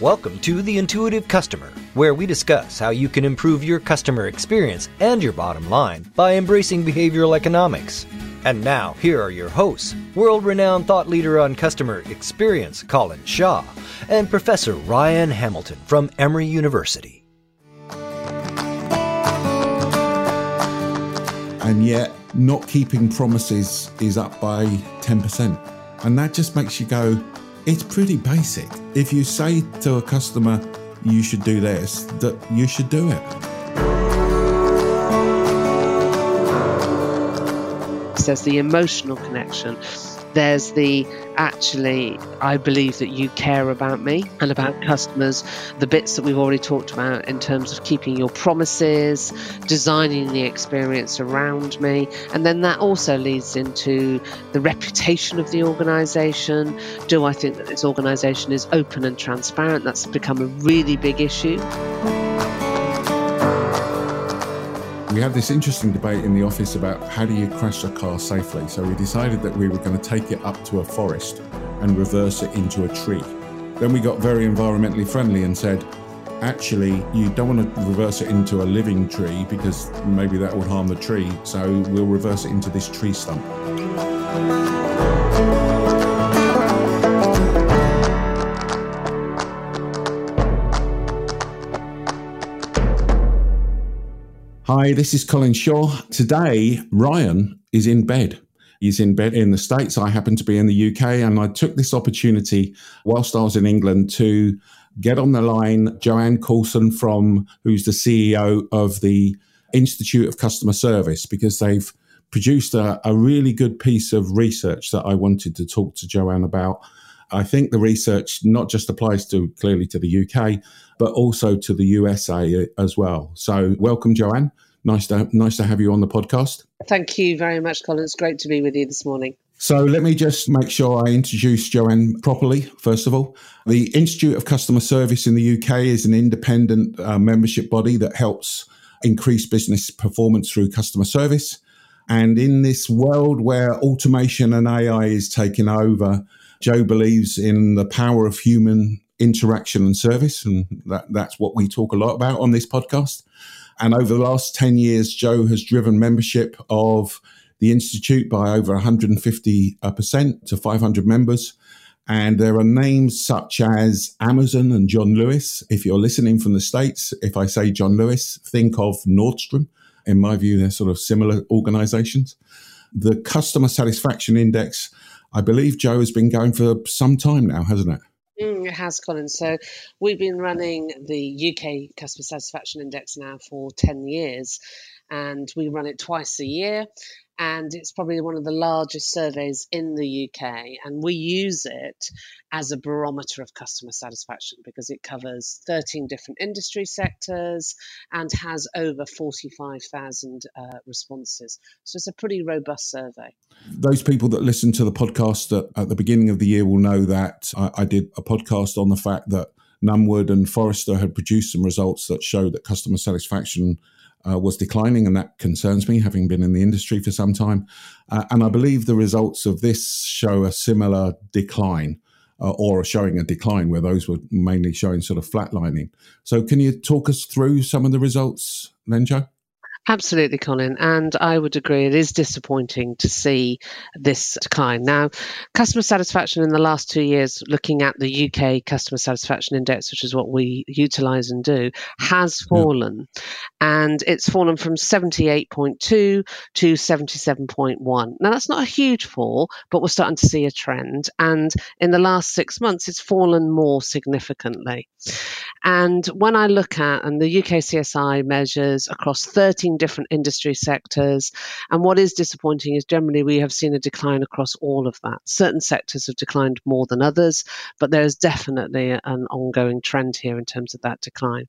Welcome to The Intuitive Customer, where we discuss how you can improve your customer experience and your bottom line by embracing behavioral economics. And now, here are your hosts world renowned thought leader on customer experience, Colin Shaw, and Professor Ryan Hamilton from Emory University. And yet, not keeping promises is up by 10%. And that just makes you go, it's pretty basic. If you say to a customer, you should do this, that you should do it. There's the emotional connection there's the actually, I believe that you care about me and about customers, the bits that we've already talked about in terms of keeping your promises, designing the experience around me. And then that also leads into the reputation of the organization. Do I think that this organization is open and transparent? That's become a really big issue. We had this interesting debate in the office about how do you crash a car safely. So we decided that we were going to take it up to a forest and reverse it into a tree. Then we got very environmentally friendly and said, actually, you don't want to reverse it into a living tree because maybe that would harm the tree. So we'll reverse it into this tree stump. Hi, this is Colin Shaw. Today, Ryan is in bed. He's in bed in the States. I happen to be in the UK, and I took this opportunity whilst I was in England to get on the line Joanne Causon from who's the CEO of the Institute of Customer Service because they've produced a, a really good piece of research that I wanted to talk to Joanne about. I think the research not just applies to clearly to the UK, but also to the USA as well. So, welcome, Joanne. Nice to nice to have you on the podcast. Thank you very much, Colin. It's great to be with you this morning. So let me just make sure I introduce Joanne properly. First of all, the Institute of Customer Service in the UK is an independent uh, membership body that helps increase business performance through customer service. And in this world where automation and AI is taking over, Joe believes in the power of human interaction and service. And that, that's what we talk a lot about on this podcast. And over the last 10 years, Joe has driven membership of the Institute by over 150% uh, to 500 members. And there are names such as Amazon and John Lewis. If you're listening from the States, if I say John Lewis, think of Nordstrom. In my view, they're sort of similar organizations. The customer satisfaction index, I believe Joe has been going for some time now, hasn't it? Mm, it has, Colin. So we've been running the UK Customer Satisfaction Index now for 10 years, and we run it twice a year and it's probably one of the largest surveys in the UK. And we use it as a barometer of customer satisfaction because it covers 13 different industry sectors and has over 45,000 uh, responses. So it's a pretty robust survey. Those people that listen to the podcast at, at the beginning of the year will know that I, I did a podcast on the fact that Nunwood and Forrester had produced some results that show that customer satisfaction uh, was declining, and that concerns me, having been in the industry for some time. Uh, and I believe the results of this show a similar decline. Uh, or are showing a decline where those were mainly showing sort of flatlining. So, can you talk us through some of the results then, Joe? Absolutely, Colin. And I would agree, it is disappointing to see this decline. Now, customer satisfaction in the last two years, looking at the UK Customer Satisfaction Index, which is what we utilize and do, has fallen. Yeah. And it's fallen from 78.2 to 77.1. Now, that's not a huge fall, but we're starting to see a trend. And in the last six months, it's fallen more significantly. And when I look at, and the UK CSI measures across 13 different industry sectors, and what is disappointing is generally we have seen a decline across all of that. Certain sectors have declined more than others, but there is definitely an ongoing trend here in terms of that decline.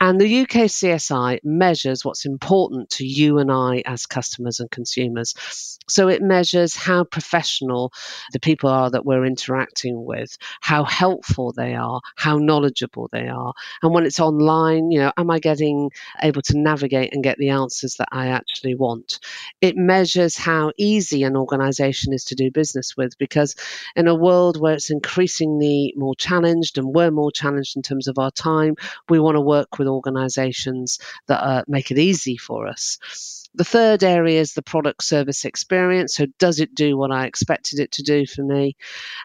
And the UK CSI measures what's important to you and I as customers and consumers. So it measures how professional the people are that we're interacting with, how helpful they are, how knowledgeable they are. And when it's online, you know, am I getting able to navigate and get the answers that I actually want? It measures how easy an organization is to do business with because in a world where it's increasingly more challenged and we're more challenged in terms of our time, we want to work with organizations that uh, make it easy for us. The third area is the product service experience. So, does it do what I expected it to do for me?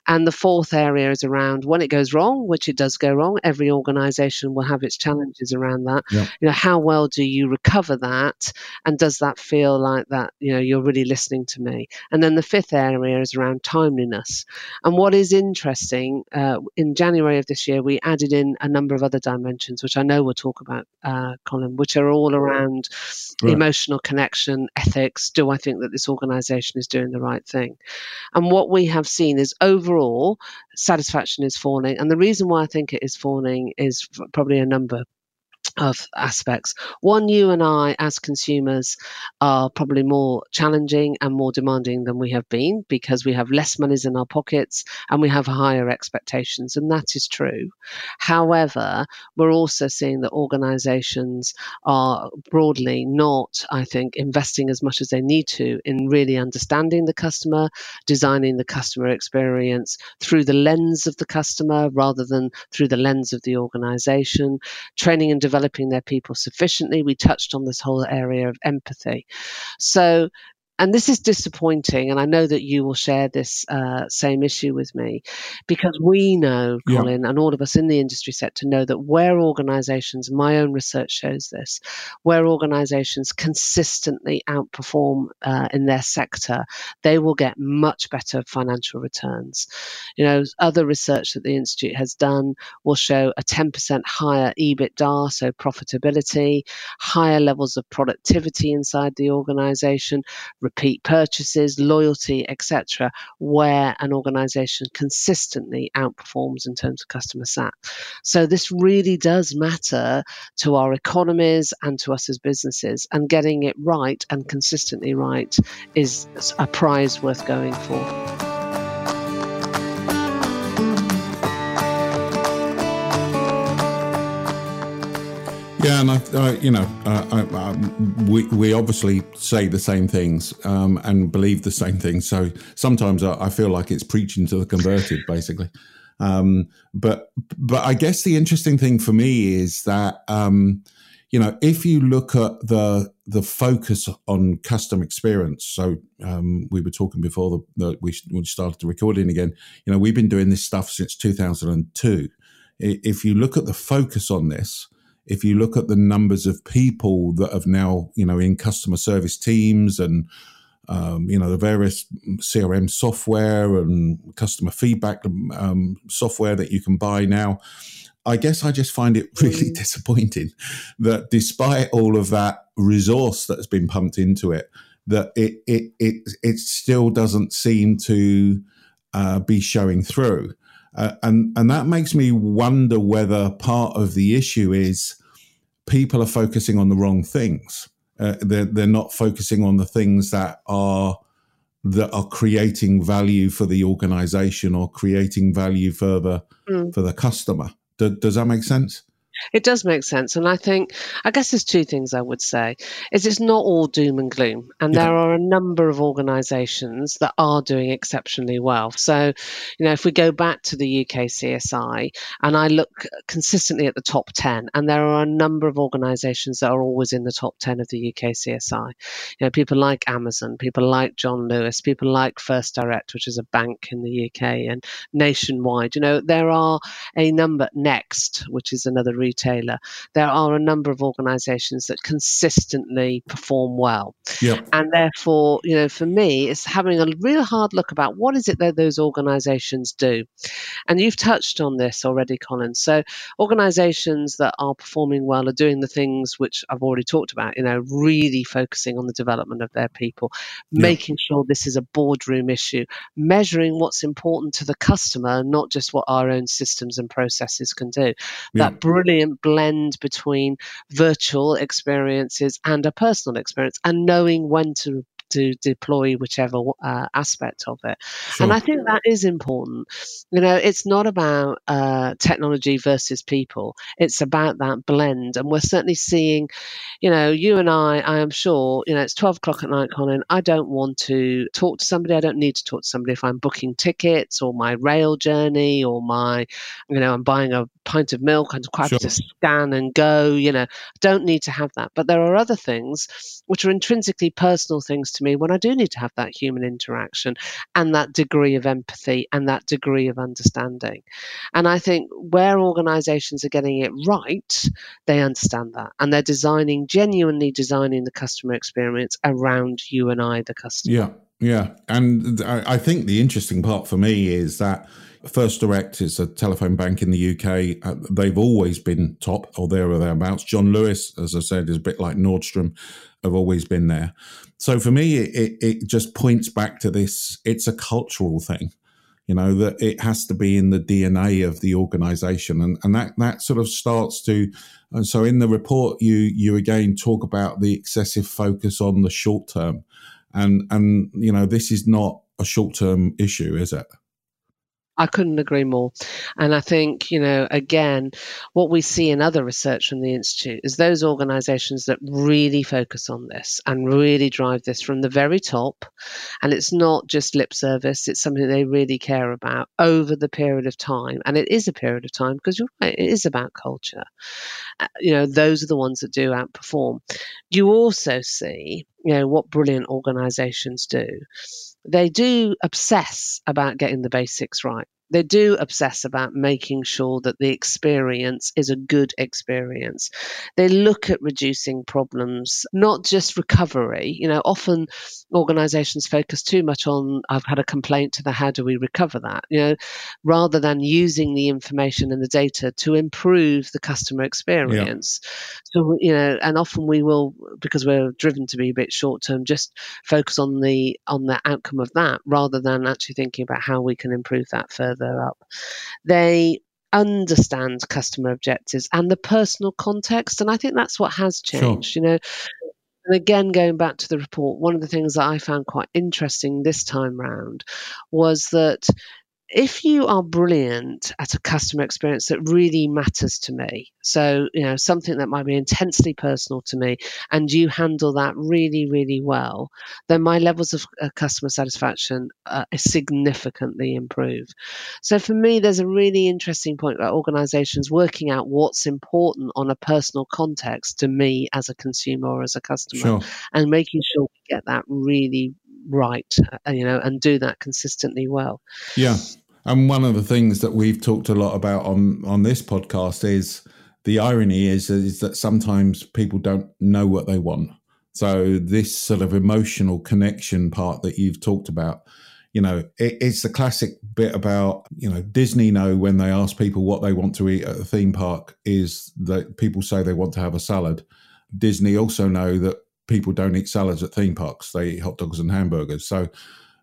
And the fourth area is around when it goes wrong, which it does go wrong. Every organization will have its challenges around that. Yeah. You know, how well do you recover that? And does that feel like that, you know, you're really listening to me? And then the fifth area is around timeliness. And what is interesting, uh, in January of this year, we added in a number of other dimensions, which I know we'll talk about, uh, Colin, which are all around right. emotional connection connection, ethics. Do I think that this organization is doing the right thing? And what we have seen is overall satisfaction is falling. And the reason why I think it is falling is probably a number of aspects. One, you and I, as consumers, are probably more challenging and more demanding than we have been because we have less monies in our pockets and we have higher expectations, and that is true. However, we're also seeing that organizations are broadly not, I think, investing as much as they need to in really understanding the customer, designing the customer experience through the lens of the customer rather than through the lens of the organization, training and developing developing their people sufficiently. We touched on this whole area of empathy. So and this is disappointing, and I know that you will share this uh, same issue with me because we know, Colin, yeah. and all of us in the industry sector know that where organizations, my own research shows this, where organizations consistently outperform uh, in their sector, they will get much better financial returns. You know, other research that the Institute has done will show a 10% higher EBITDA, so profitability, higher levels of productivity inside the organization repeat purchases, loyalty, etc., where an organization consistently outperforms in terms of customer sat. So this really does matter to our economies and to us as businesses, and getting it right and consistently right is a prize worth going for. Yeah, and I, you know, uh, I, I, we we obviously say the same things um, and believe the same things. So sometimes I, feel like it's preaching to the converted, basically. Um, but but I guess the interesting thing for me is that um, you know if you look at the the focus on custom experience. So um, we were talking before the, we, we started the recording again. You know we've been doing this stuff since 2002. If you look at the focus on this if you look at the numbers of people that have now, you know, in customer service teams and, um, you know, the various CRM software and customer feedback um, software that you can buy now, I guess I just find it really mm. disappointing that despite all of that resource that's been pumped into it, that it it it, it still doesn't seem to uh, be showing through. Uh, and and that makes me wonder whether part of the issue is people are focusing on the wrong things. Uh, they're they're not focusing on the things that are that are creating value for the organization or creating value further mm. for the customer. Do, does that make sense? It does make sense. And I think, I guess there's two things I would say is it's not all doom and gloom. And yeah. there are a number of organizations that are doing exceptionally well. So, you know, if we go back to the UK CSI and I look consistently at the top 10, and there are a number of organizations that are always in the top 10 of the UK CSI. You know, people like Amazon, people like John Lewis, people like First Direct, which is a bank in the UK, and Nationwide. You know, there are a number, Next, which is another retailer, there are a number of organizations that consistently perform well. Yep. And therefore, you know, for me, it's having a real hard look about what is it that those organizations do. And you've touched on this already, Colin. So, organizations that are performing well are doing the things which I've already talked about, you know, really focusing on the development of their people, yep. making sure this is a boardroom issue, measuring what's important to the customer, not just what our own systems and processes can do. Yep. That brilliant brilliant blend between virtual experiences and a personal experience and knowing when to to deploy whichever uh, aspect of it. Sure. And I think that is important. You know, it's not about uh, technology versus people, it's about that blend. And we're certainly seeing, you know, you and I, I am sure, you know, it's 12 o'clock at night, Colin. I don't want to talk to somebody. I don't need to talk to somebody if I'm booking tickets or my rail journey or my, you know, I'm buying a pint of milk. I'm quite sure. to scan and go. You know, don't need to have that. But there are other things which are intrinsically personal things to me when I do need to have that human interaction and that degree of empathy and that degree of understanding. And I think where organizations are getting it right, they understand that and they're designing, genuinely designing the customer experience around you and I, the customer. Yeah. Yeah. And I think the interesting part for me is that First Direct is a telephone bank in the UK. Uh, they've always been top or there or thereabouts. John Lewis, as I said, is a bit like Nordstrom, have always been there. So for me, it, it just points back to this it's a cultural thing, you know, that it has to be in the DNA of the organization. And, and that, that sort of starts to. And so in the report, you, you again talk about the excessive focus on the short term. And, and, you know, this is not a short term issue, is it? I couldn't agree more. And I think, you know, again, what we see in other research from the Institute is those organizations that really focus on this and really drive this from the very top. And it's not just lip service, it's something they really care about over the period of time. And it is a period of time because you're right, it is about culture. Uh, you know, those are the ones that do outperform. You also see, you know, what brilliant organizations do they do obsess about getting the basics right they do obsess about making sure that the experience is a good experience. They look at reducing problems, not just recovery. You know, often organizations focus too much on, I've had a complaint to the how do we recover that, you know, rather than using the information and the data to improve the customer experience. Yeah. So, you know, and often we will, because we're driven to be a bit short term, just focus on the on the outcome of that rather than actually thinking about how we can improve that further further up. They understand customer objectives and the personal context. And I think that's what has changed. Sure. You know, and again, going back to the report, one of the things that I found quite interesting this time round was that if you are brilliant at a customer experience that really matters to me, so you know something that might be intensely personal to me, and you handle that really, really well, then my levels of uh, customer satisfaction uh, significantly improve. So for me, there's a really interesting point about organisations working out what's important on a personal context to me as a consumer or as a customer, sure. and making sure we get that really right, uh, you know, and do that consistently well. Yeah. And one of the things that we've talked a lot about on on this podcast is the irony is is that sometimes people don't know what they want. So this sort of emotional connection part that you've talked about, you know, it, it's the classic bit about you know Disney know when they ask people what they want to eat at a theme park is that people say they want to have a salad. Disney also know that people don't eat salads at theme parks; they eat hot dogs and hamburgers. So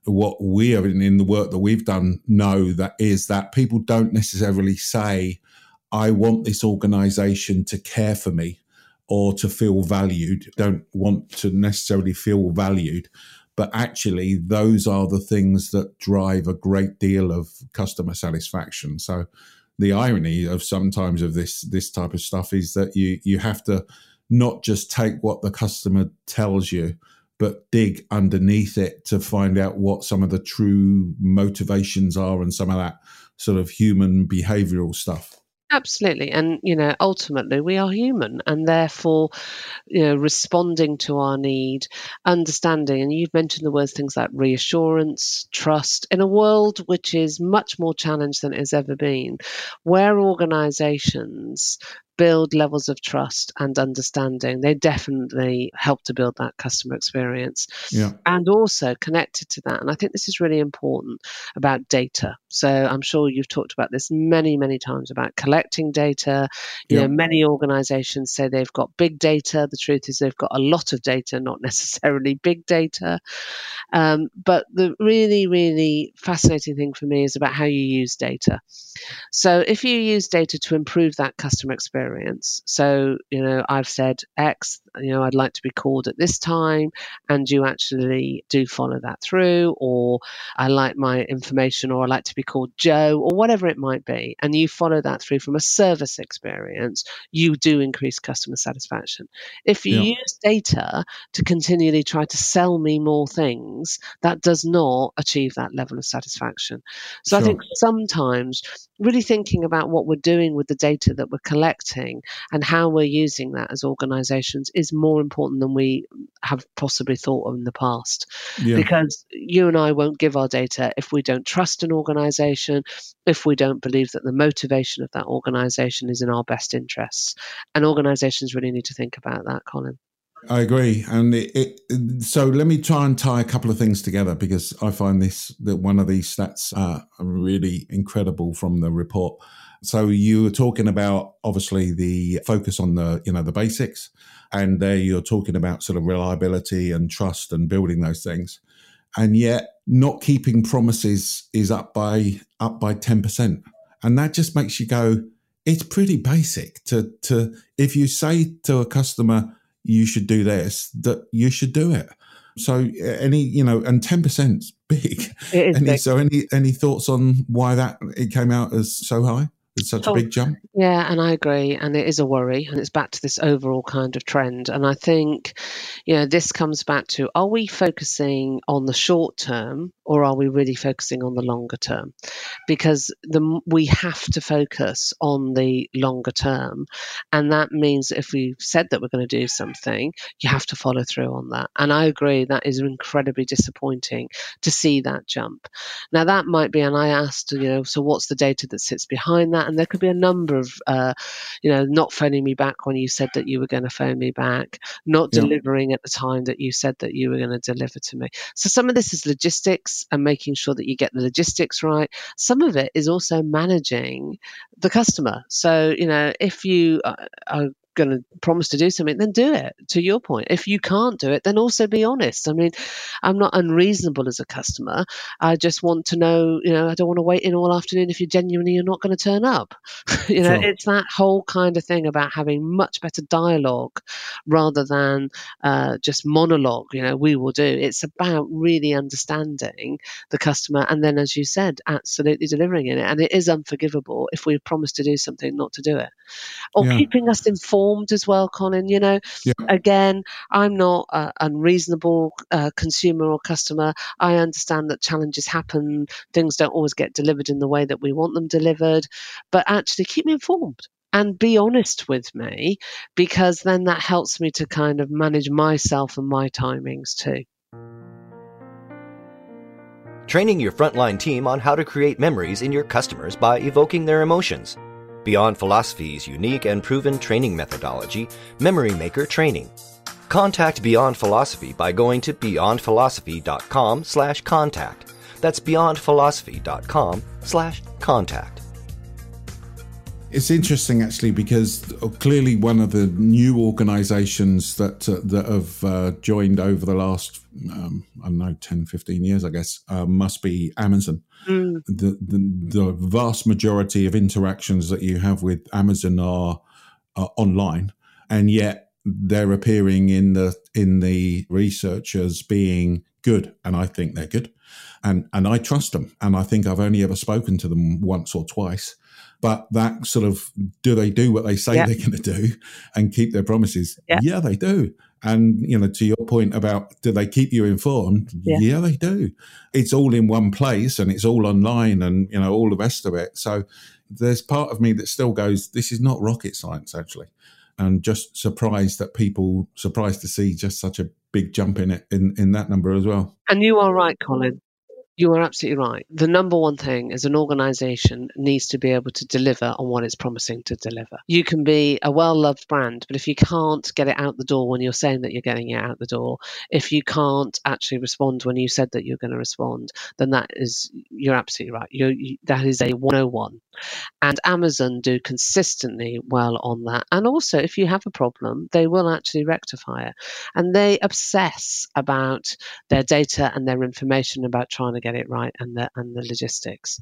what we have in the work that we've done know that is that people don't necessarily say, I want this organization to care for me or to feel valued, don't want to necessarily feel valued. But actually, those are the things that drive a great deal of customer satisfaction. So, the irony of sometimes of this this type of stuff is that you you have to not just take what the customer tells you, but dig underneath it to find out what some of the true motivations are and some of that sort of human behavioral stuff. Absolutely. And, you know, ultimately we are human and therefore, you know, responding to our need, understanding, and you've mentioned the words things like reassurance, trust, in a world which is much more challenged than it has ever been, where organizations build levels of trust and understanding. They definitely help to build that customer experience. Yeah. And also connected to that, and I think this is really important about data. So I'm sure you've talked about this many, many times about collecting data. You yeah. know, many organizations say they've got big data. The truth is they've got a lot of data, not necessarily big data. Um, but the really, really fascinating thing for me is about how you use data. So if you use data to improve that customer experience, experience. So, you know, I've said X, you know, I'd like to be called at this time, and you actually do follow that through, or I like my information, or I like to be called Joe, or whatever it might be, and you follow that through from a service experience, you do increase customer satisfaction. If you yeah. use data to continually try to sell me more things, that does not achieve that level of satisfaction. So sure. I think sometimes really thinking about what we're doing with the data that we're collecting and how we're using that as organizations is more important than we have possibly thought of in the past. Yeah. Because you and I won't give our data if we don't trust an organization, if we don't believe that the motivation of that organization is in our best interests. And organizations really need to think about that, Colin. I agree, and it, it, so let me try and tie a couple of things together because I find this that one of these stats uh, are really incredible from the report. So you were talking about obviously the focus on the you know the basics, and there you're talking about sort of reliability and trust and building those things, and yet not keeping promises is up by up by ten percent, and that just makes you go. It's pretty basic to to if you say to a customer you should do this, that you should do it. So any, you know, and 10% big. It is any, big. So any, any thoughts on why that it came out as so high? It's such a oh, big jump. Yeah, and I agree. And it is a worry. And it's back to this overall kind of trend. And I think, you know, this comes back to are we focusing on the short term or are we really focusing on the longer term? Because the, we have to focus on the longer term. And that means if we've said that we're going to do something, you have to follow through on that. And I agree that is incredibly disappointing to see that jump. Now, that might be, and I asked, you know, so what's the data that sits behind that? And there could be a number of, uh, you know, not phoning me back when you said that you were going to phone me back, not yeah. delivering at the time that you said that you were going to deliver to me. So some of this is logistics and making sure that you get the logistics right. Some of it is also managing the customer. So, you know, if you uh, are going to promise to do something, then do it. To your point, if you can't do it, then also be honest. I mean, I'm not unreasonable as a customer. I just want to know, you know, I don't want to wait in all afternoon if you genuinely you're not going to turn up. you know, sure. it's that whole kind of thing about having much better dialogue rather than uh, just monologue. You know, we will do. It's about really understanding the customer, and then, as you said, absolutely delivering in it. And it is unforgivable if we promise to do something not to do it, or yeah. keeping us informed informed as well, Colin. You know, yeah. again, I'm not an unreasonable uh, consumer or customer. I understand that challenges happen, things don't always get delivered in the way that we want them delivered, but actually keep me informed and be honest with me because then that helps me to kind of manage myself and my timings too. Training your frontline team on how to create memories in your customers by evoking their emotions. Beyond Philosophy's unique and proven training methodology, Memory Maker Training. Contact Beyond Philosophy by going to beyondphilosophy.com slash contact. That's beyondphilosophy.com slash contact. It's interesting actually because clearly one of the new organizations that uh, that have uh, joined over the last um, I don't know 10 15 years I guess uh, must be Amazon Mm. The, the, the vast majority of interactions that you have with Amazon are, are online, and yet they're appearing in the in the research as being good, and I think they're good, and and I trust them, and I think I've only ever spoken to them once or twice, but that sort of do they do what they say yeah. they're going to do and keep their promises? Yeah. yeah, they do. And you know, to your point about do they keep you informed? Yeah. yeah. they do. It's all in one place and it's all online and you know all the rest of it. So there's part of me that still goes, this is not rocket science actually, and just surprised that people surprised to see just such a big jump in it in in that number as well. And you are right, Colin. You are absolutely right. The number one thing is an organization needs to be able to deliver on what it's promising to deliver. You can be a well loved brand, but if you can't get it out the door when you're saying that you're getting it out the door, if you can't actually respond when you said that you're going to respond, then that is, you're absolutely right. You're, you, that is a 101. And Amazon do consistently well on that. And also, if you have a problem, they will actually rectify it. And they obsess about their data and their information about trying to get it right and the and the logistics.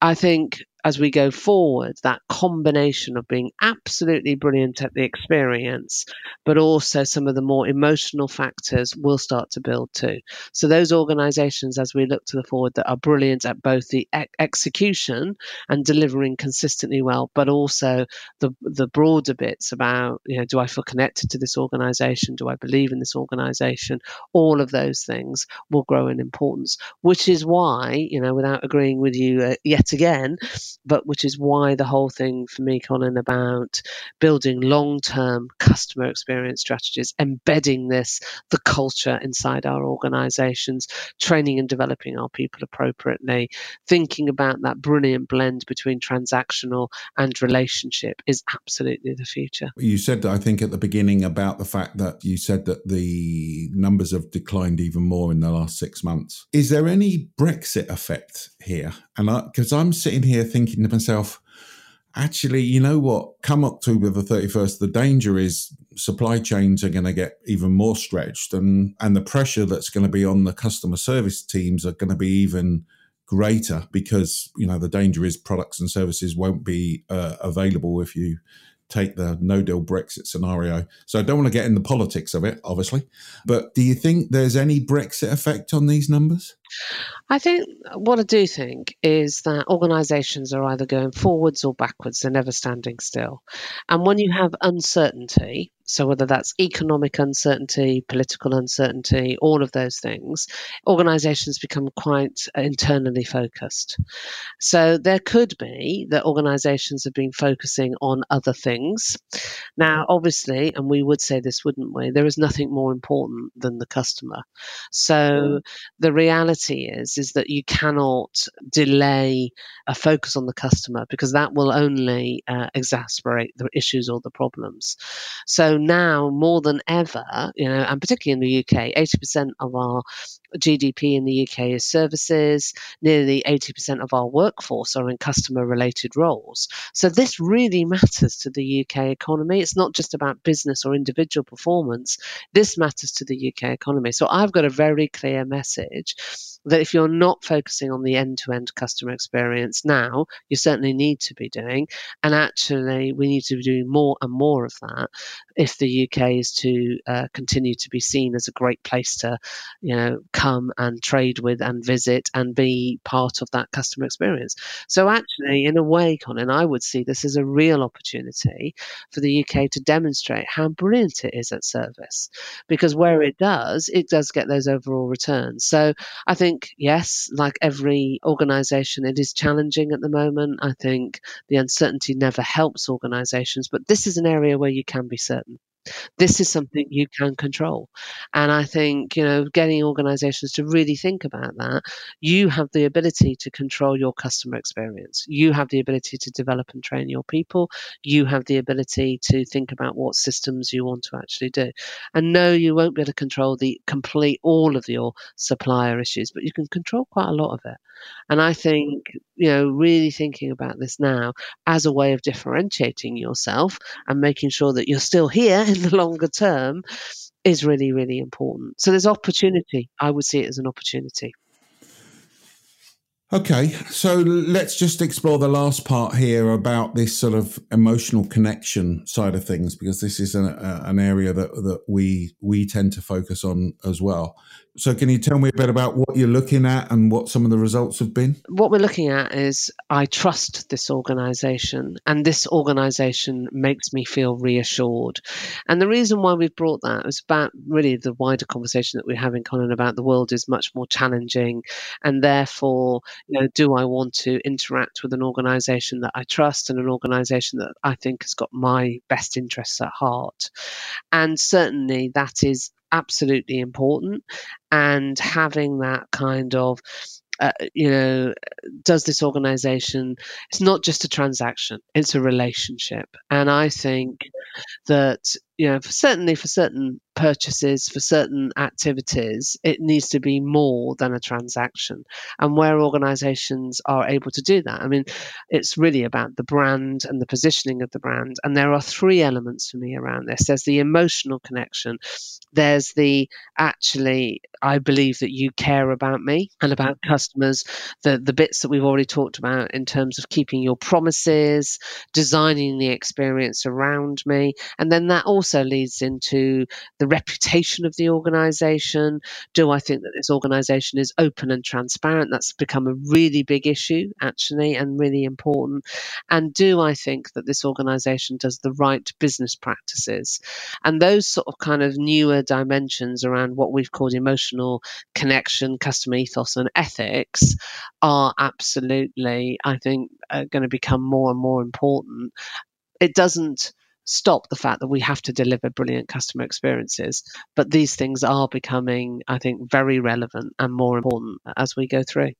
I think as we go forward, that combination of being absolutely brilliant at the experience, but also some of the more emotional factors will start to build too. So, those organizations, as we look to the forward, that are brilliant at both the execution and delivering consistently well, but also the, the broader bits about, you know, do I feel connected to this organization? Do I believe in this organization? All of those things will grow in importance, which is why, you know, without agreeing with you uh, yet again, but which is why the whole thing for me, Colin, about building long term customer experience strategies, embedding this, the culture inside our organizations, training and developing our people appropriately, thinking about that brilliant blend between transactional and relationship is absolutely the future. You said, I think, at the beginning about the fact that you said that the numbers have declined even more in the last six months. Is there any Brexit effect here? And because I'm sitting here thinking to myself, actually, you know what? Come October the 31st, the danger is supply chains are going to get even more stretched and, and the pressure that's going to be on the customer service teams are going to be even greater because, you know, the danger is products and services won't be uh, available if you take the no deal Brexit scenario. So I don't want to get in the politics of it, obviously. But do you think there's any Brexit effect on these numbers? I think what I do think is that organisations are either going forwards or backwards, they're never standing still. And when you have uncertainty, so whether that's economic uncertainty, political uncertainty, all of those things, organisations become quite internally focused. So there could be that organisations have been focusing on other things. Now, obviously, and we would say this, wouldn't we? There is nothing more important than the customer. So mm. the reality is is that you cannot delay a focus on the customer because that will only uh, exasperate the issues or the problems. So now more than ever, you know, and particularly in the UK, 80% of our GDP in the UK is services. Nearly 80% of our workforce are in customer related roles. So this really matters to the UK economy. It's not just about business or individual performance. This matters to the UK economy. So I've got a very clear message that if you're not focusing on the end to end customer experience now, you certainly need to be doing. And actually, we need to be doing more and more of that if the UK is to uh, continue to be seen as a great place to, you know, come and trade with and visit and be part of that customer experience. So, actually, in a way, Colin, I would see this as a real opportunity for the UK to demonstrate how brilliant it is at service because where it does, it does get those overall returns. So, I think think, yes, like every organization, it is challenging at the moment. I think the uncertainty never helps organizations, but this is an area where you can be certain. This is something you can control. And I think, you know, getting organizations to really think about that, you have the ability to control your customer experience. You have the ability to develop and train your people. You have the ability to think about what systems you want to actually do. And no, you won't be able to control the complete all of your supplier issues, but you can control quite a lot of it. And I think, you know, really thinking about this now as a way of differentiating yourself and making sure that you're still here in the longer term is really, really important. So there's opportunity. I would see it as an opportunity. Okay, so let's just explore the last part here about this sort of emotional connection side of things, because this is an, an area that, that we we tend to focus on as well. So, can you tell me a bit about what you're looking at and what some of the results have been? What we're looking at is I trust this organization, and this organization makes me feel reassured. And the reason why we've brought that is about really the wider conversation that we're having, Colin, about the world is much more challenging. And therefore, you know, do I want to interact with an organization that I trust and an organization that I think has got my best interests at heart? And certainly that is absolutely important and having that kind of uh, you know, does this organization, it's not just a transaction, it's a relationship. And I think that you know, for certainly for certain purchases, for certain activities, it needs to be more than a transaction. And where organizations are able to do that, I mean, it's really about the brand and the positioning of the brand. And there are three elements for me around this there's the emotional connection, there's the actually, I believe that you care about me and about customers, the, the bits that we've already talked about in terms of keeping your promises, designing the experience around me. And then that also leads into the reputation of the organization. Do I think that this organization is open and transparent? That's become a really big issue, actually, and really important. And do I think that this organization does the right business practices? And those sort of kind of newer dimensions around what we've called emotional connection, customer ethos, and ethics are absolutely, I think, going to become more and more important. It doesn't stop the fact that we have to deliver brilliant customer experiences. But these things are becoming, I think, very relevant and more important as we go through.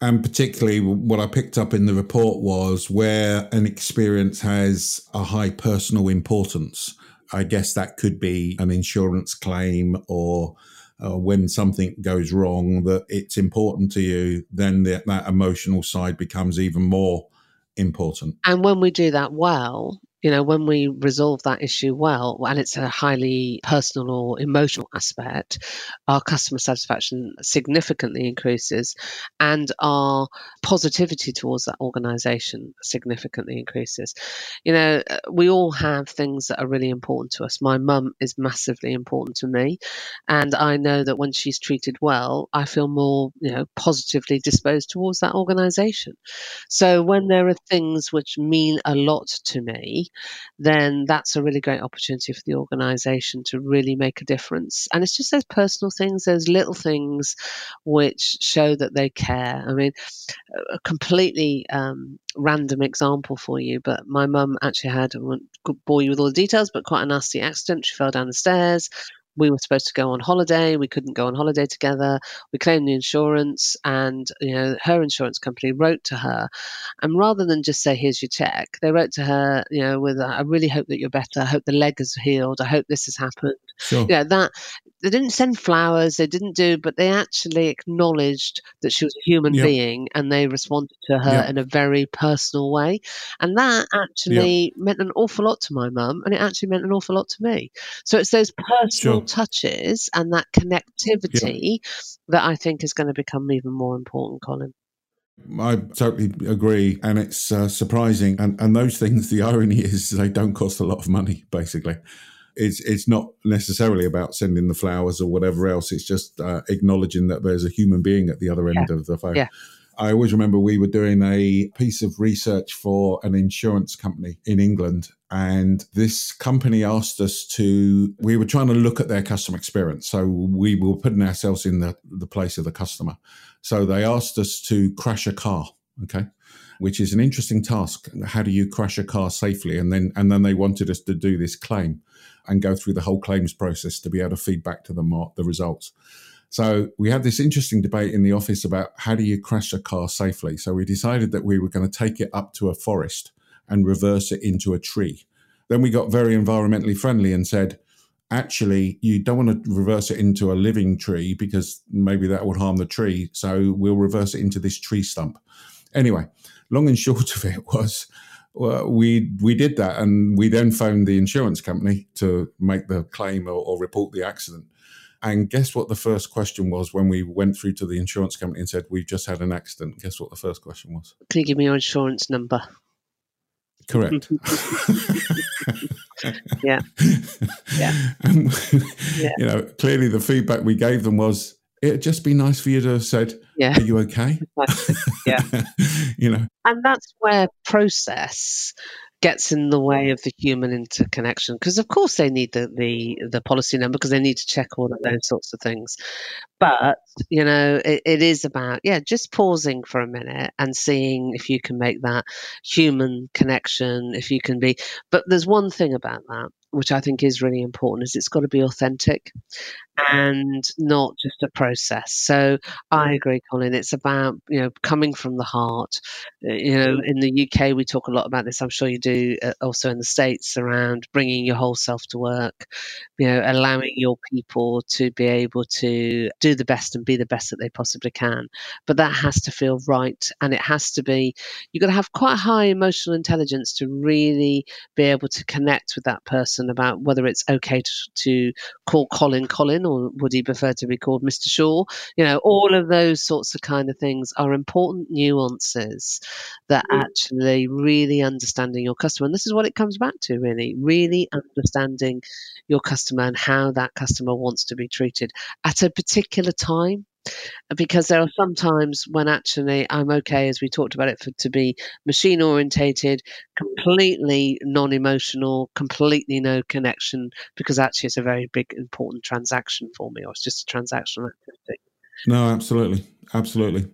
And particularly, what I picked up in the report was where an experience has a high personal importance. I guess that could be an insurance claim or uh, when something goes wrong that it's important to you, then the, that emotional side becomes even more important. And when we do that well, you know, when we resolve that issue well, and it's a highly personal or emotional aspect, our customer satisfaction significantly increases and our positivity towards that organization significantly increases. You know, uh, we all have things that are really important to us. My mum is massively important to me, and I know that when she's treated well, I feel more, you know, positively disposed towards that organization. So when there are things which mean a lot to me, then that's a really great opportunity for the organization to really make a difference. And it's just those personal things, those little things which show that they care. I mean, a completely um, random example for you, but my mum actually had, I won't bore you with all the details, but quite a nasty accident. She fell down the stairs we were supposed to go on holiday. We couldn't go on holiday together. We claimed the insurance, and you know her insurance company wrote to her, and rather than just say here's your check, they wrote to her, you know, with I really hope that you're better. I hope the leg has healed. I hope this has happened. Sure. Yeah, that they didn't send flowers. They didn't do, but they actually acknowledged that she was a human yep. being, and they responded to her yep. in a very personal way, and that actually yep. meant an awful lot to my mum, and it actually meant an awful lot to me. So it's those personal. Sure touches and that connectivity that I think is going to become even more important, Colin. I totally agree, and it's uh, surprising. And and those things, the irony is, they don't cost a lot of money. Basically, it's it's not necessarily about sending the flowers or whatever else. It's just uh, acknowledging that there's a human being at the other end yeah. of the phone. Yeah. I always remember we were doing a piece of research for an insurance company in England. And this company asked us to, we were trying to look at their customer experience. So we were putting ourselves in the, the place of the customer. So they asked us to crash a car. Okay. Which is an interesting task. How do you crash a car safely? And then, and then they wanted us to do this claim and go through the whole claims process to be able to feed back to them the results. So we had this interesting debate in the office about how do you crash a car safely. So we decided that we were going to take it up to a forest and reverse it into a tree. Then we got very environmentally friendly and said, actually, you don't want to reverse it into a living tree because maybe that would harm the tree. So we'll reverse it into this tree stump. Anyway, long and short of it was well, we we did that, and we then phoned the insurance company to make the claim or, or report the accident. And guess what the first question was when we went through to the insurance company and said, We've just had an accident? Guess what the first question was? Can you give me your insurance number? Correct. yeah. Yeah. And, yeah. You know, clearly the feedback we gave them was, it'd just be nice for you to have said, yeah. Are you okay? Yeah. you know. And that's where process gets in the way of the human interconnection because of course they need the, the the policy number because they need to check all of those sorts of things but you know it, it is about yeah just pausing for a minute and seeing if you can make that human connection if you can be but there's one thing about that which I think is really important, is it's got to be authentic and not just a process. So I agree, Colin. It's about you know coming from the heart. Uh, you know, in the UK we talk a lot about this. I'm sure you do uh, also in the states around bringing your whole self to work. You know, allowing your people to be able to do the best and be the best that they possibly can. But that has to feel right, and it has to be. You've got to have quite high emotional intelligence to really be able to connect with that person about whether it's okay to, to call Colin Colin or would he prefer to be called Mr. Shaw? You know, all of those sorts of kind of things are important nuances that mm. actually really understanding your customer. And this is what it comes back to, really, really understanding your customer and how that customer wants to be treated at a particular time because there are some times when actually I'm okay, as we talked about it, for to be machine orientated, completely non emotional, completely no connection, because actually it's a very big, important transaction for me, or it's just a transactional activity. No, absolutely. Absolutely.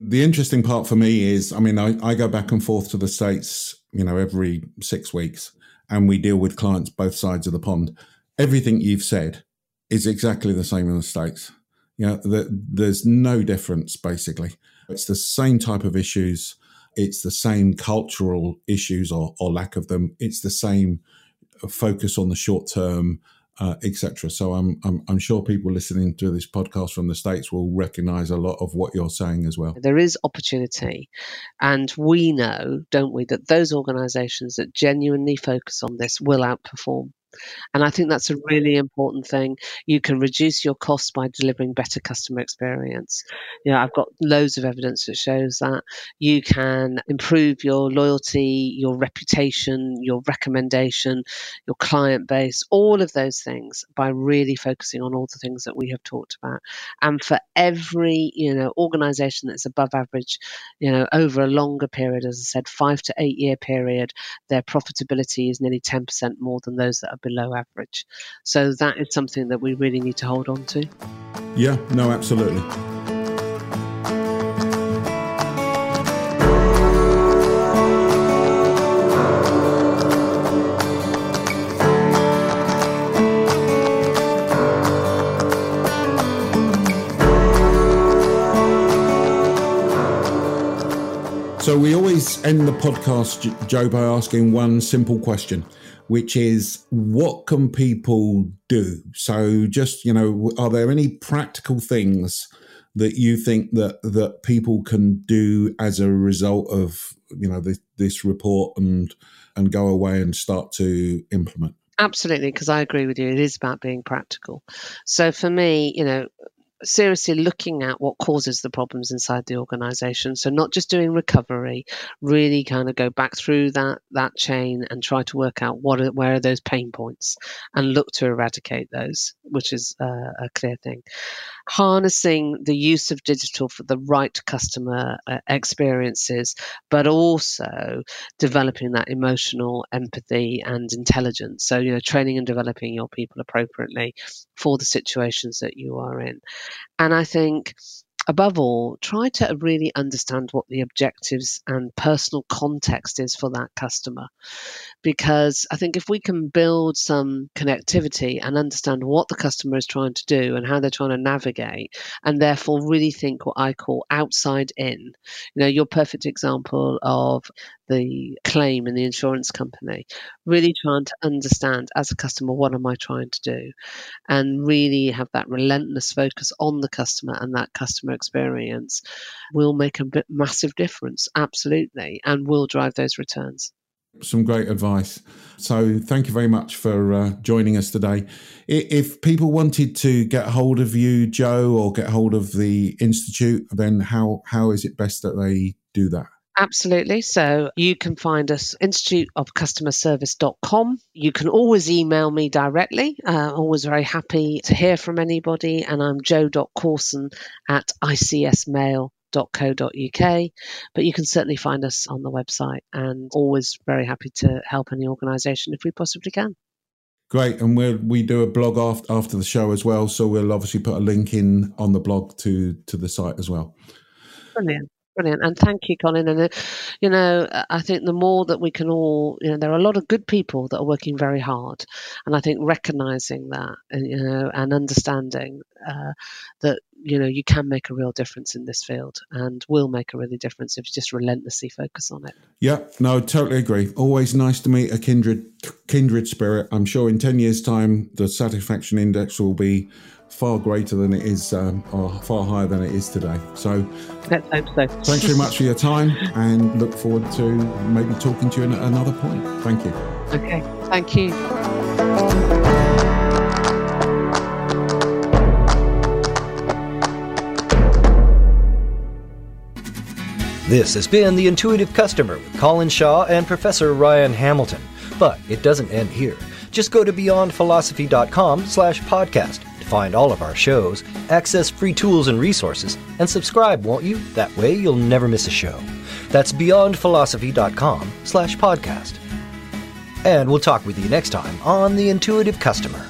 The interesting part for me is, I mean, I, I go back and forth to the States, you know, every six weeks, and we deal with clients both sides of the pond. Everything you've said is exactly the same in the States. You know, the, there's no difference basically. It's the same type of issues. It's the same cultural issues or, or lack of them. It's the same focus on the short term, uh, etc. So I'm, I'm, I'm sure people listening to this podcast from the states will recognise a lot of what you're saying as well. There is opportunity, and we know, don't we, that those organisations that genuinely focus on this will outperform. And I think that's a really important thing. You can reduce your costs by delivering better customer experience. You know, I've got loads of evidence that shows that you can improve your loyalty, your reputation, your recommendation, your client base, all of those things by really focusing on all the things that we have talked about. And for every, you know, organization that's above average, you know, over a longer period, as I said, five to eight year period, their profitability is nearly 10% more than those that are below average. So that is something that we really need to hold on to. Yeah, no, absolutely. So we always end the podcast, Joe, by asking one simple question which is what can people do? So, just you know, are there any practical things that you think that that people can do as a result of you know this, this report and and go away and start to implement? Absolutely, because I agree with you. It is about being practical. So for me, you know, seriously looking at what causes the problems inside the organization. So not just doing recovery really kind of go back through that that chain and try to work out what are, where are those pain points and look to eradicate those which is uh, a clear thing. Harnessing the use of digital for the right customer uh, experiences but also developing that emotional empathy and intelligence. So you know training and developing your people appropriately for the situations that you are in and I think above all, try to really understand what the objectives and personal context is for that customer. Because I think if we can build some connectivity and understand what the customer is trying to do and how they're trying to navigate, and therefore really think what I call outside in, you know, your perfect example of the claim in the insurance company, really trying to understand as a customer what am I trying to do, and really have that relentless focus on the customer and that customer experience will make a massive difference, absolutely, and will drive those returns some great advice. So, thank you very much for uh, joining us today. If people wanted to get hold of you, Joe, or get hold of the Institute, then how, how is it best that they do that? Absolutely. So you can find us instituteofcustomerservice.com. You can always email me directly. Uh, always very happy to hear from anybody. And I'm joe.causon at icsmail.co.uk. But you can certainly find us on the website and always very happy to help any organisation if we possibly can. Great, and we we do a blog after after the show as well, so we'll obviously put a link in on the blog to to the site as well. Brilliant. Brilliant. And thank you, Colin. And, uh, you know, I think the more that we can all, you know, there are a lot of good people that are working very hard. And I think recognizing that, and, you know, and understanding uh, that, you know, you can make a real difference in this field and will make a really difference if you just relentlessly focus on it. Yeah, no, totally agree. Always nice to meet a kindred kindred spirit. I'm sure in 10 years' time, the satisfaction index will be far greater than it is, um, or far higher than it is today. So, let's hope so. thanks very much for your time, and look forward to maybe talking to you at another point. Thank you. Okay, thank you. This has been The Intuitive Customer with Colin Shaw and Professor Ryan Hamilton. But it doesn't end here. Just go to beyondphilosophy.com slash podcast find all of our shows, access free tools and resources, and subscribe, won't you? That way you'll never miss a show. That's beyondphilosophy.com slash podcast. And we'll talk with you next time on The Intuitive Customer.